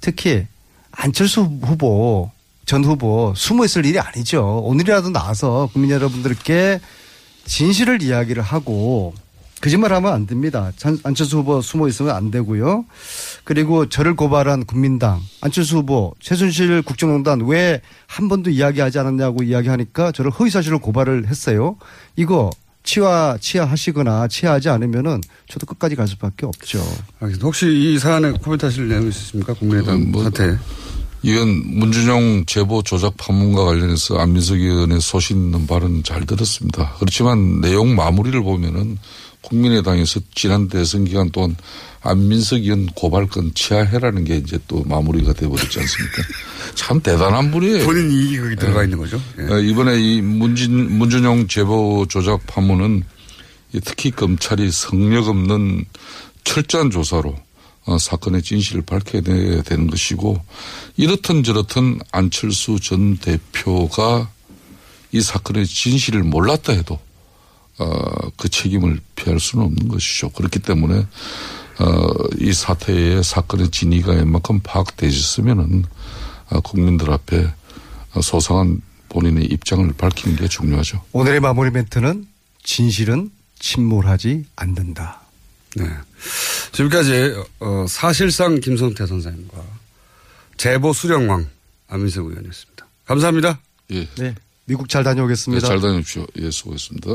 특히 안철수 후보 전 후보 숨어 있을 일이 아니죠. 오늘이라도 나와서 국민 여러분들께 진실을 이야기를 하고 거짓말하면 안 됩니다. 전- 안철수 후보 숨어 있으면 안 되고요. 그리고 저를 고발한 국민당 안철수 후보 최순실 국정농단 왜 한 번도 이야기하지 않았냐고 이야기하니까 저를 허위사실로 고발을 했어요. 이거 치화 치하하시거나 치하하지 않으면은 저도 끝까지 갈 수밖에 없죠. 알겠습니다. 혹시 이 사안에 코멘트 하실 내용 있으십니까? 국민의당 음, 뭐, 사태. 이건 문준용 제보 조작 판문과 관련해서 안민석 의원의 소신 있는 발언 잘 들었습니다. 그렇지만 내용 마무리를 보면은 국민의당에서 지난 대선 기간 동안 안민석 의원 고발건 치하해라는 게 이제 또 마무리가 돼버렸지 않습니까? <laughs> 참 대단한 분이에요. 본인 이익이 거기 들어가 있는 거죠. 예. 어, 이번에 이 문진, 문준용 제보 조작 판문은 이 특히 검찰이 성력 없는 철저한 조사로 어, 사건의 진실을 밝혀내야 되는 것이고 이렇든 저렇든 안철수 전 대표가 이 사건의 진실을 몰랐다 해도 어, 그 책임을 피할 수는 없는 것이죠. 그렇기 때문에 어, 이 사태의 사건의 진위가 웬만큼 파악되셨으면은 어, 국민들 앞에 어, 소상한 본인의 입장을 밝히는 게 중요하죠. 오늘의 마무리 멘트는 진실은 침몰하지 않는다. 네. 지금까지 어, 사실상 김성태 선생님과 제보 수령왕 안민석 의원이었습니다. 감사합니다. 예. 네. 미국 잘 다녀오겠습니다. 네, 잘 다녀오십시오. 예, 수고했습니다.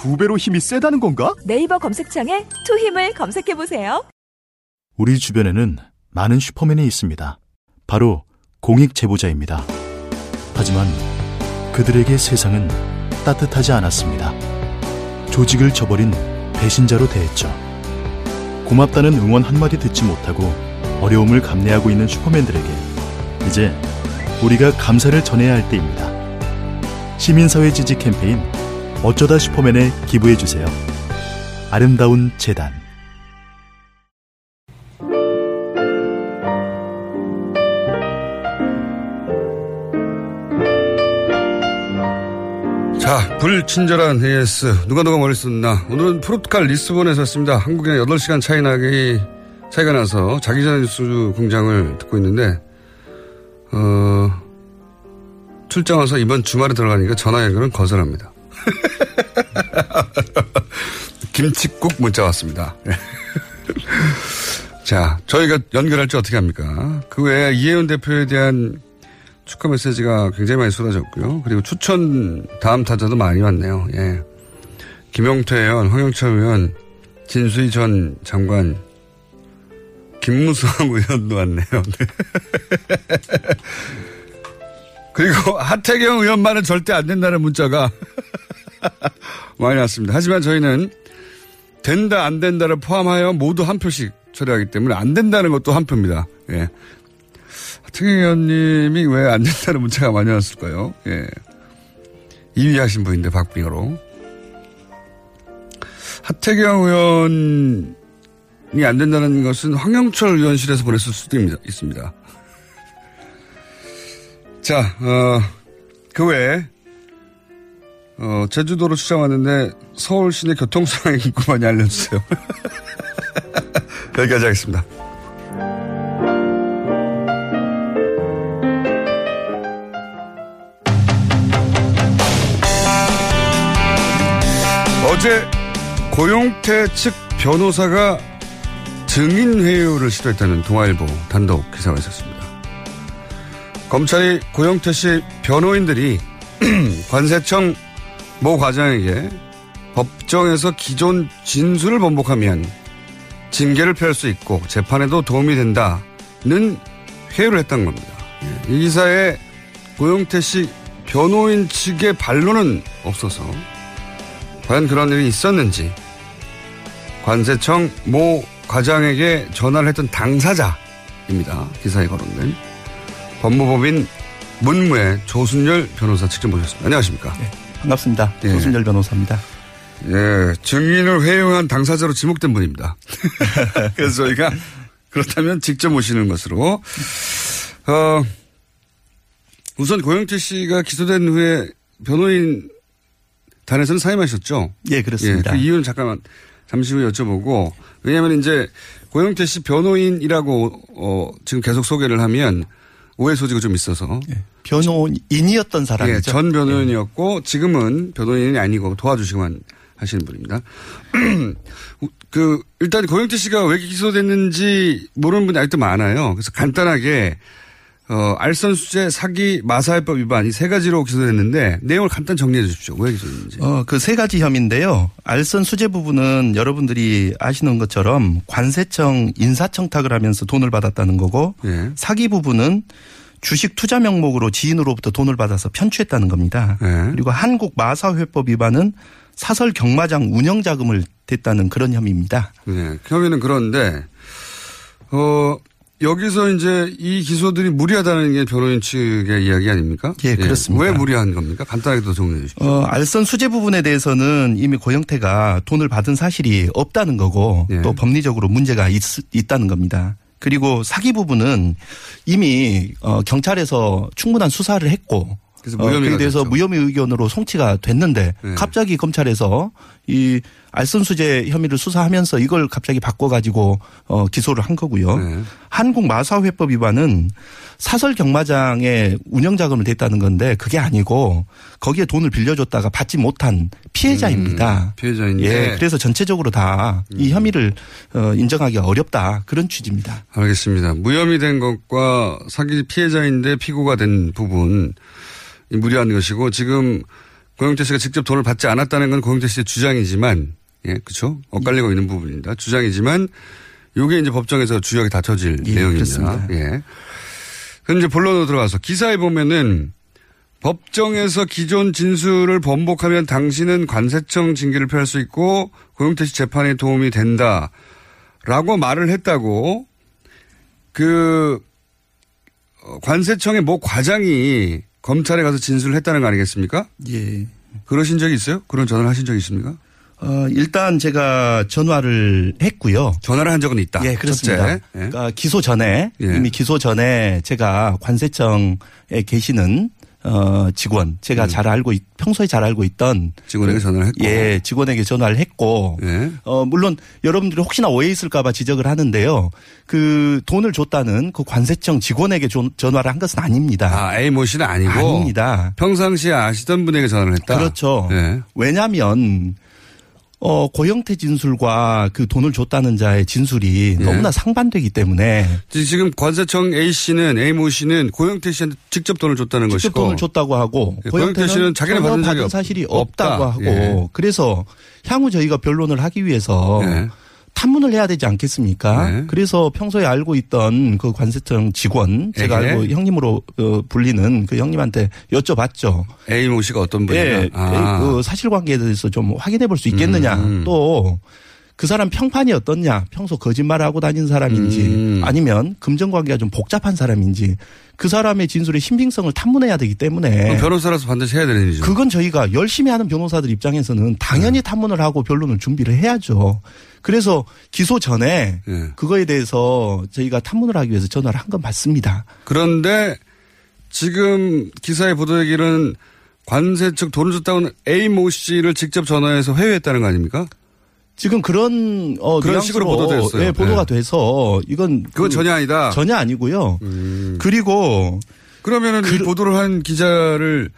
두 배로 힘이 세다는 건가? 네이버 검색창에 투 힘을 검색해 보세요. 우리 주변에는 많은 슈퍼맨이 있습니다. 바로 공익 제보자입니다. 하지만 그들에게 세상은 따뜻하지 않았습니다. 조직을 저버린 배신자로 대했죠. 고맙다는 응원 한마디 듣지 못하고 어려움을 감내하고 있는 슈퍼맨들에게 이제 우리가 감사를 전해야 할 때입니다. 시민사회 지지 캠페인 어쩌다 슈퍼맨에 기부해 주세요. 아름다운 재단 자, 불친절한 AS. 누가 누가 머리 썼나. 오늘은 포르투갈 리스본에서 왔습니다. 한국에 8시간 차이 나기, 차이가 나서 자기 전에 뉴스 공장을 듣고 있는데, 어, 출장 와서 이번 주말에 들어가니까 전화 연결은 거절합니다. <laughs> 김치국 문자 왔습니다. <laughs> 자, 저희가 연결할 줄 어떻게 합니까? 그 외에 이혜원 대표에 대한 축하 메시지가 굉장히 많이 쏟아졌고요. 그리고 추천 다음 타자도 많이 왔네요. 예. 김용태 의원, 황영철 의원, 진수희 전 장관, 김무성 <laughs> 의원도 왔네요. 네. 그리고 하태경 의원만은 절대 안 된다는 문자가 <laughs> 많이 왔습니다. 하지만 저희는 된다 안 된다를 포함하여 모두 한 표씩 처리하기 때문에 안 된다는 것도 한 표입니다. 예. 하태경 의원님이 왜 안 된다는 문자가 많이 왔을까요? 예. 2위 하신 분인데 박빙으로. 하태경 의원이 안 된다는 것은 황영철 의원실에서 보냈을 수도 있습니다. 자, 어, 그 외에, 어, 제주도로 출장 왔는데 서울 시내 교통 상황이 <laughs> 궁금하니 알려주세요. <laughs> 여기까지 하겠습니다. 어제 고용태 측 변호사가 증인 회유를 시도했다는 동아일보 단독 기사가 있었습니다. 검찰이 고영태 씨 변호인들이 <clears throat> 관세청 모 과장에게 법정에서 기존 진술을 번복하면 징계를 피할 수 있고 재판에도 도움이 된다는 회유를 했던 겁니다. 이 기사에 고영태 씨 변호인 측의 반론은 없어서 과연 그런 일이 있었는지 관세청 모 과장에게 전화를 했던 당사자입니다. 기사에 거론된 법무법인 문무의 조순열 변호사 직접 모셨습니다. 안녕하십니까? 네, 반갑습니다. 예. 조순열 변호사입니다. 예, 증인을 회유한 당사자로 지목된 분입니다. <laughs> 그래서 저희가 그렇다면 직접 모시는 것으로 어, 우선 고영태 씨가 기소된 후에 변호인 단에서는 사임하셨죠? 예, 그렇습니다. 예, 그 이유는 잠깐만 잠시 후에 여쭤보고 왜냐하면 이제 고영태 씨 변호인이라고 어, 지금 계속 소개를 하면 오해 소지가 좀 있어서 예, 변호인이었던 사람이죠. 예, 전 변호인이었고 지금은 변호인이 아니고 도와주시고만 하시는 분입니다. <clears throat> 그 일단 고영태 씨가 왜 기소됐는지 모르는 분이 아직도 많아요. 그래서 간단하게 어, 알선수재, 사기, 마사회법 위반 이 세 가지로 기소됐는데 내용을 간단 정리해 주십시오. 왜 기소됐는지. 어, 그 세 가지 혐의인데요. 알선 수재 부분은 여러분들이 아시는 것처럼 관세청 인사청탁을 하면서 돈을 받았다는 거고 예. 사기 부분은 주식 투자 명목으로 지인으로부터 돈을 받아서 편취했다는 겁니다. 예. 그리고 한국 마사회법 위반은 사설 경마장 운영 자금을 댔다는 그런 혐의입니다. 네, 혐의는 그런데 어 여기서 이제 이 기소들이 무리하다는 게 변호인 측의 이야기 아닙니까? 예, 그렇습니다. 왜 무리한 겁니까? 간단하게 더 정리해 주십시오. 어, 알선 수재 부분에 대해서는 이미 고영태가 돈을 받은 사실이 없다는 거고 예. 또 법리적으로 문제가 있, 있다는 겁니다. 그리고 사기 부분은 이미 어, 경찰에서 충분한 수사를 했고 그래서 어, 무혐의가 그에 대해서. 무혐의 의견으로 송치가 됐는데 네. 갑자기 검찰에서 이 알선 수재 혐의를 수사하면서 이걸 갑자기 바꿔가지고 어, 기소를 한 거고요. 네. 한국 마사회법 위반은 사설 경마장에 운영 자금을 댔다는 건데 그게 아니고 거기에 돈을 빌려줬다가 받지 못한 피해자입니다. 음, 피해자인데. 예, 그래서 전체적으로 다이 음. 혐의를 어, 인정하기가 어렵다 그런 취지입니다. 알겠습니다. 무혐의 된 것과 사기 피해자인데 피고가 된 부분 이 무리한 것이고 지금 고영태 씨가 직접 돈을 받지 않았다는 건 고영태 씨의 주장이지만 예, 그렇죠? 엇갈리고 있는 부분입니다. 주장이지만 요게 이제 법정에서 주역이 다퉈질 예, 내용입니다. 그렇습니다. 예. 그럼 이제 본론으로 들어가서 기사에 보면은 법정에서 기존 진술을 번복하면 당신은 관세청 징계를 피할 수 있고 고영태 씨 재판에 도움이 된다 라고 말을 했다고 그 어, 관세청의 모 과장이 검찰에 가서 진술을 했다는 거 아니겠습니까? 예. 그러신 적이 있어요? 그런 전화를 하신 적이 있습니까? 어, 일단 제가 전화를 했고요. 전화를 한 적은 있다. 예, 그렇습니다. 예. 그러니까 기소 전에 예. 이미 기소 전에 제가 관세청에 계시는 어, 직원 제가 잘 알고 있- 평소에 잘 알고 있던 음. 직원에게 그- 전화를 했고. 예, 직원에게 전화를 했고 예. 어, 물론 여러분들이 혹시나 오해 있을까봐 지적을 하는데요. 그 돈을 줬다는 그 관세청 직원에게 조- 전화를 한 것은 아닙니다. 아, A 모 씨는 아니고 아닙니다. 평상시에 아시던 분에게 전화를 했다. 그렇죠. 예. 왜냐하면 어, 고영태 진술과 그 돈을 줬다는 자의 진술이 예. 너무나 상반되기 때문에 지금 관세청 A 씨는 A 모 씨는 고영태 씨한테 직접 돈을 줬다는 직접 것이고 돈을 줬다고 하고 예, 고영태 씨는 전혀 받은 없- 사실이 없다. 없다고 하고 예. 그래서 향후 저희가 변론을 하기 위해서 예. 탐문을 해야 되지 않겠습니까? 네. 그래서 평소에 알고 있던 그 관세청 직원 제가 에게? 알고 형님으로 어, 불리는 그 형님한테 여쭤봤죠. A 모 씨가 어떤 분이냐. 예, 아. 그 사실관계에 대해서 좀 확인해 볼 수 있겠느냐. 음. 또그 사람 평판이 어떻냐. 평소 거짓말을 하고 다니는 사람인지 음. 아니면 금전관계가 좀 복잡한 사람인지 그 사람의 진술의 신빙성을 탐문해야 되기 때문에 변호사라서 반드시 해야 되는 일이죠. 그건 저희가 열심히 하는 변호사들 입장에서는 당연히 음. 탐문을 하고 변론을 준비를 해야죠. 그래서 기소 전에 예. 그거에 대해서 저희가 탐문을 하기 위해서 전화를 한 건 맞습니다. 그런데 지금 기사에 보도되기는 관세 측 돈을 줬다고는 A 모 씨를 직접 전화해서 회유했다는 거 아닙니까? 지금 그런 어 그런 식으로 보도됐어요. 예, 보도가 네. 돼서 이건 그건 그 전혀 아니다. 전혀 아니고요. 음. 그리고 그러면은 이 보도를 한 기자를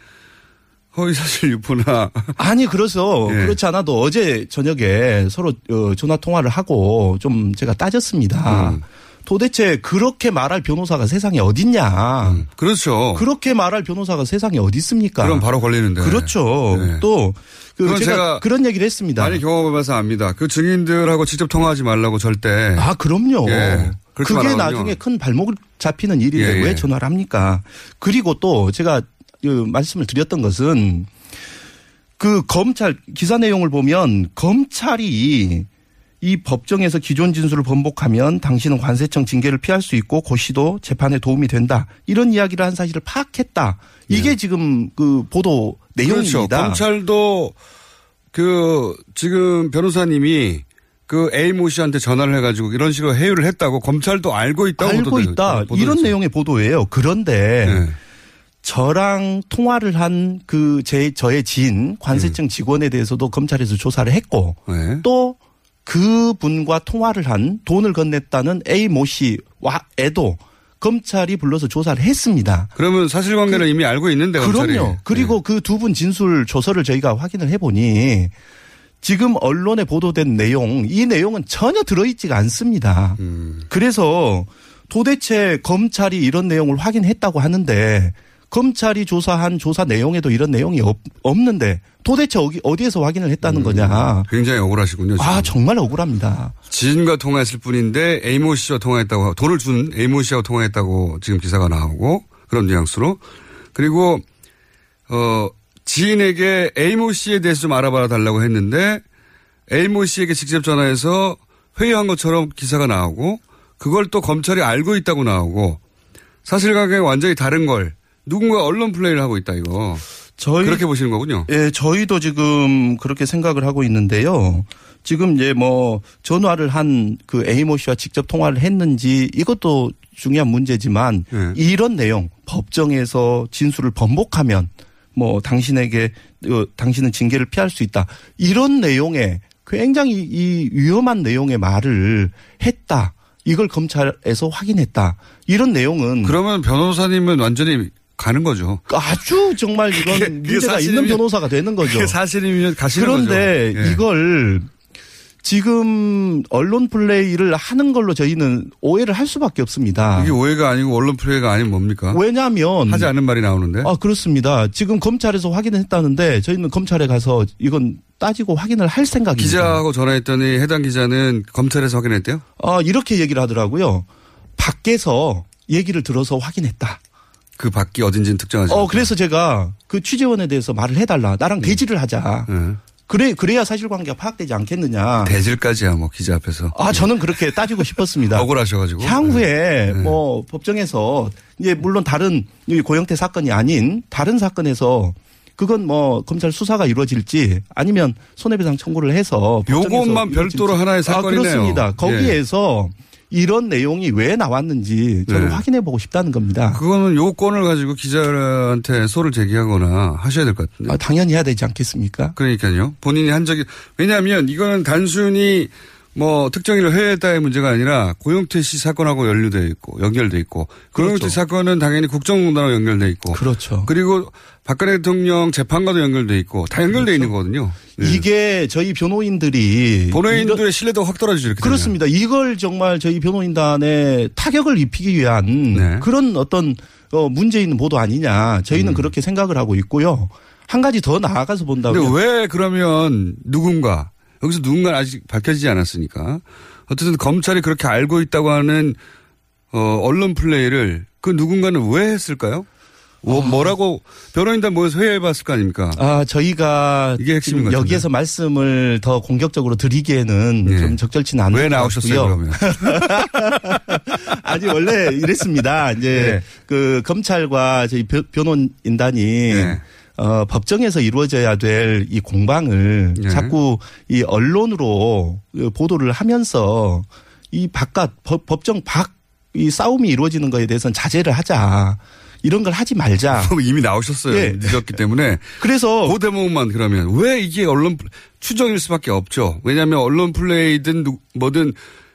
허위 사실 유포나 <laughs> 아니 그래서 예. 그렇지 않아도 어제 저녁에 서로 어, 전화 통화를 하고 좀 제가 따졌습니다. 음. 도대체 그렇게 말할 변호사가 세상에 어딨냐? 그렇죠. 그렇게 말할 변호사가 세상에 어디 있습니까? 그럼 바로 걸리는데. 그렇죠. 네. 또그 그건 제가, 제가 그런 얘기를 했습니다. 많이 경험해봐서 압니다. 그 증인들하고 직접 통화하지 말라고 절대. 아, 그럼요. 예, 그게 말하거든요. 나중에 큰 발목을 잡히는 일인데 예, 예. 왜 전화를 합니까? 그리고 또 제가 그 말씀을 드렸던 것은 그 검찰 기사 내용을 보면 검찰이 이 법정에서 기존 진술을 번복하면 당신은 관세청 징계를 피할 수 있고 고시도 재판에 도움이 된다. 이런 이야기를 한 사실을 파악했다. 이게 지금 그 보도 내용입니다. 예. 그렇죠. 검찰도 그 지금 변호사님이 그 A 모 씨한테 전화를 해가지고 이런 식으로 해유를 했다고 검찰도 알고 있다고 알고 있다. 보도됐죠. 이런 내용의 보도예요. 그런데 네. 저랑 통화를 한 그 제 저의 지인 관세청 직원에 대해서도 검찰에서 조사를 했고 네. 또 그분과 통화를 한 돈을 건넸다는 A 모 씨와에도 검찰이 불러서 조사를 했습니다. 그러면 사실관계를 이미 알고 있는데 검찰이. 그럼요. 그리고 그두 분 진술 조서를 저희가 확인을 해보니 지금 언론에 보도된 내용 이 내용은 전혀 들어있지가 않습니다. 음. 그래서 도대체 검찰이 이런 내용을 확인했다고 하는데 검찰이 조사한 조사 내용에도 이런 내용이 없, 없는데 도대체 어디, 어디 에서 확인을 했다는 거냐. 굉장히 억울하시군요. 지금. 아 정말 억울합니다. 지인과 통화했을 뿐인데 에이모 씨와 통화했다고 돈을 준 에이모 씨하고 통화했다고 지금 기사가 나오고 그런 뉘앙스로 그리고 어 지인에게 에이모 씨에 대해서 좀 알아봐 달라고 했는데 에이모 씨에게 직접 전화해서 회유한 것처럼 기사가 나오고 그걸 또 검찰이 알고 있다고 나오고 사실관계가 완전히 다른 걸 누군가 언론 플레이를 하고 있다 이거 저희 그렇게 보시는 거군요. 예, 저희도 지금 그렇게 생각을 하고 있는데요. 지금 이제 뭐 전화를 한그 에이모 씨와 직접 통화를 했는지 이것도 중요한 문제지만 네. 이런 내용 법정에서 진술을 번복하면 뭐 당신에게 어, 당신은 징계를 피할 수 있다 이런 내용에 굉장히 이 위험한 내용의 말을 했다 이걸 검찰에서 확인했다 이런 내용은 그러면 변호사님은 완전히 가는 거죠. 아주 정말 이건 그게- 그게 문제가 있는 변호사가 되는 거죠. 사실이면 가시는 그런데 거죠. 예. 이걸 지금 언론 플레이를 하는 걸로 저희는 오해를 할 수밖에 없습니다. 이게 오해가 아니고 언론 플레이가 아니면 뭡니까? 왜냐하면 하지 않은 말이 나오는데. 아 그렇습니다. 지금 검찰에서 확인했다는데 저희는 검찰에 가서 이건 따지고 확인을 할 생각입니다. 기자하고 전화했더니 해당 기자는 검찰에서 확인했대요? 아 이렇게 얘기를 하더라고요. 밖에서 얘기를 들어서 확인했다. 그 밖이 어딘지는 특정하지. 어 그래서 제가 그 취재원에 대해서 말을 해달라. 나랑 대질을 하자. 네. 그래 그래야 사실관계가 파악되지 않겠느냐. 대질까지야 뭐 기자 앞에서. 아 저는 그렇게 따지고 싶었습니다. <laughs> 억울하셔가지고. 향후에 뭐 법정에서 이제 물론 다른 이 고영태 사건이 아닌 다른 사건에서 그건 뭐 검찰 수사가 이루어질지 아니면 손해배상 청구를 해서 요것만 별도로. 하나의 사건이네요. 아, 그렇습니다. 거기에서 이런 내용이 왜 나왔는지 저는 네. 확인해 보고 싶다는 겁니다. 그거는 요건을 가지고 기자한테 소를 제기하거나 하셔야 될 것 같은데. 아, 당연히 해야 되지 않겠습니까? 그러니까요. 본인이 한 적이 왜냐하면 이거는 단순히 뭐 특정인을 회유했다의 문제가 아니라 고용태 씨 사건하고 연루돼 있고 연결돼 있고 고용태 그렇죠. 사건은 당연히 국정농단하고 연결돼 있고 그렇죠. 그리고 박근혜 대통령 재판과도 연결돼 있고 다 연결돼 있는 거거든요. 예. 이게 저희 변호인들이 본회의인들의 이런- 신뢰도가 확 떨어지죠. 이렇게 되면. 그렇습니다. 이걸 정말 저희 변호인단에 타격을 입히기 위한 네. 그런 어떤 어, 문제 있는 보도 아니냐. 저희는 그렇게 생각을 하고 있고요. 한 가지 더 나아가서 본다면 근데 왜 그러면 누군가 여기서 누군가는 아직 밝혀지지 않았으니까 어쨌든 검찰이 그렇게 알고 있다고 하는 어, 언론 플레이를 그 누군가는 왜 했을까요? 뭐, 뭐라고 변호인단 모여서 회의해봤을 거 아닙니까? 아, 저희가 이게 핵심인 것. 여기에서 말씀을 더 공격적으로 드리기에는 예. 좀 적절치 는 않은 왜것 나오셨어요. 그러면? <laughs> 아니 원래 이랬습니다. 이제 네. 그 검찰과 저희 변- 변호인단이 네. 어, 법정에서 이루어져야 될 이 공방을 네. 자꾸 이 언론으로 그 보도를 하면서 이 바깥 법, 법정 밖 이 싸움이 이루어지는 거에 대해서는 자제를 하자. 이런 걸 하지 말자. <laughs> 이미 나오셨어요. 예. 늦었기 때문에. 그래서 그 대목만 그러면 왜 이게 언론 플- 추정일 수밖에 없죠. 왜냐하면 언론 플레이든 누- 뭐든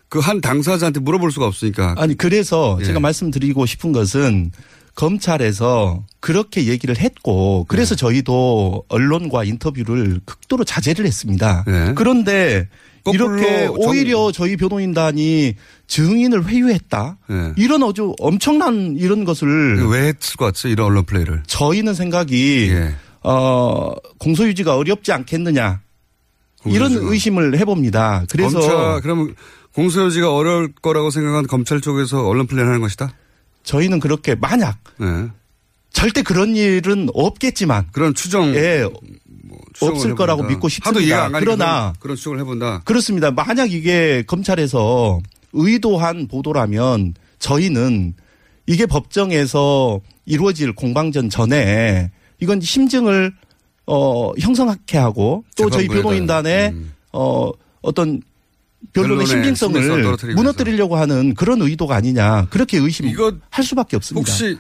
그 한 당사자한테 물어볼 수가 없으니까. 아니 그래서 예. 제가 말씀드리고 싶은 것은 검찰에서 그렇게 얘기를 했고 그래서 네. 저희도 언론과 인터뷰를 극도로 자제를 했습니다. 네. 그런데 이렇게 정- 오히려 저희 변호인단이 증인을 회유했다. 네. 이런 아주 엄청난 이런 것을 왜 했을 것 같아요? 이런 언론 플레이를. 저희는 생각이 예. 어 공소유지가 어렵지 않겠느냐 이런 공소유지가. 의심을 해봅니다. 그래서 검찰 그러면 공소유지가 어려울 거라고 생각한 검찰 쪽에서 언론 플레이를 하는 것이다. 저희는 그렇게 만약 네. 절대 그런 일은 없겠지만 그런 추정 예, 추정을 없을 거라고. 믿고 싶습니다. 그러나 그런, 추정을 해본다. 그렇습니다. 만약 이게 검찰에서 의도한 보도라면 저희는 이게 법정에서 이루어질 공방전 전에 이건 심증을 어 형성하게 하고 또 저희. 변호인단의 음. 어 어떤 변론의 신빙성을 무너뜨리려고 하는 그런 의도가 아니냐 그렇게 의심할 수밖에 없습니다. 혹시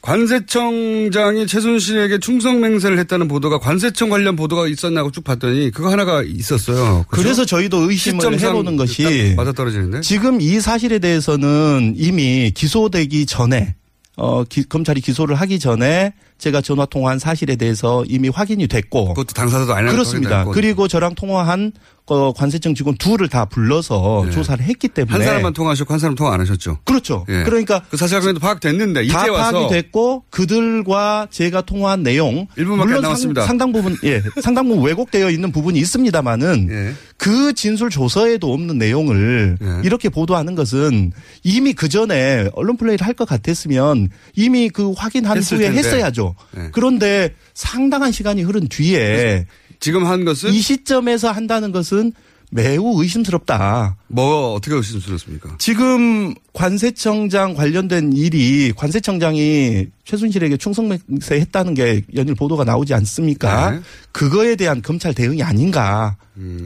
관세청장이 최순실에게 충성 맹세를 했다는 보도가 관세청 관련 보도가 있었나 하고 쭉 봤더니 그거 하나가 있었어요. 그죠? 그래서 저희도 의심을 해보는 것이 맞아 떨어지는데. 지금 이 사실에 대해서는 이미 기소되기 전에 어, 기- 검찰이 기소를 하기 전에 제가 전화 통화한 사실에 대해서 이미 확인이 됐고. 그것도 당사자도 안 그렇습니다. 그리고 저랑 통화한 어, 관세청 직원 둘을 다 불러서 네. 조사를 했기 때문에. 한 사람만 통화하셨고 한 사람 통화 안 하셨죠. 그렇죠. 예. 그러니까 그 사실관계도 파악됐는데 이제 다 와서 파악이 됐고 그들과 제가 통화한 내용 1분밖에 안 물론. 상, 당 부분 예 상당 부분 왜곡되어 있는 부분이 있습니다만은 예. 그 진술 조서에도 없는 내용을 이렇게 보도하는 것은 이미 그 전에 언론 플레이를 할 것 같았으면 이미 그 확인한 후에 텐데. 했어야죠. 예. 그런데 상당한 시간이 흐른 뒤에 지금 한 것은 이 시점에서 한다는 것은 매우 의심스럽다. 뭐 어떻게 의심스럽습니까? 지금 관세청장 관련된 일이 관세청장이 최순실에게 충성맹세 했다는 게 연일 보도가 나오지 않습니까? 네. 그거에 대한 검찰 대응이 아닌가.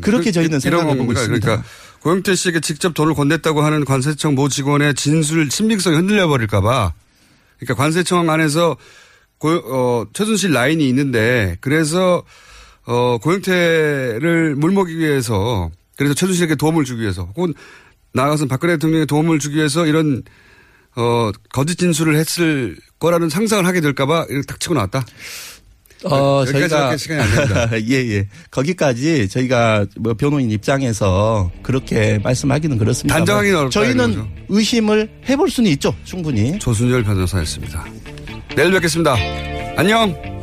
그렇게 그- 저희는 생각해 보고? 있습니다. 그러니까 고영태 씨에게 직접 돈을 건넸다고 하는 관세청 모 직원의 진술 신빙성이 흔들려 버릴까 봐. 그러니까 관세청 안에서 고, 어, 최순실 라인이 있는데 그래서 어, 고영태를 물먹이기 위해서 그래서 최순실에게 도움을 주기 위해서 혹은 나아가서 박근혜 대통령에 도움을 주기 위해서 이런 어, 거짓 진술을 했을 거라는 상상을 하게 될까봐 이렇게 탁 치고 나왔다. 어, 여기까지 저희가 시간이 안 됩니다. <laughs> 예, 예. 거기까지 저희가 뭐 변호인 입장에서 그렇게 말씀하기는 그렇습니다. 단정하기는 어렵다 저희는. 의심을 해볼 수는 있죠, 충분히. 조순열 변호사였습니다. 내일 뵙겠습니다. 안녕.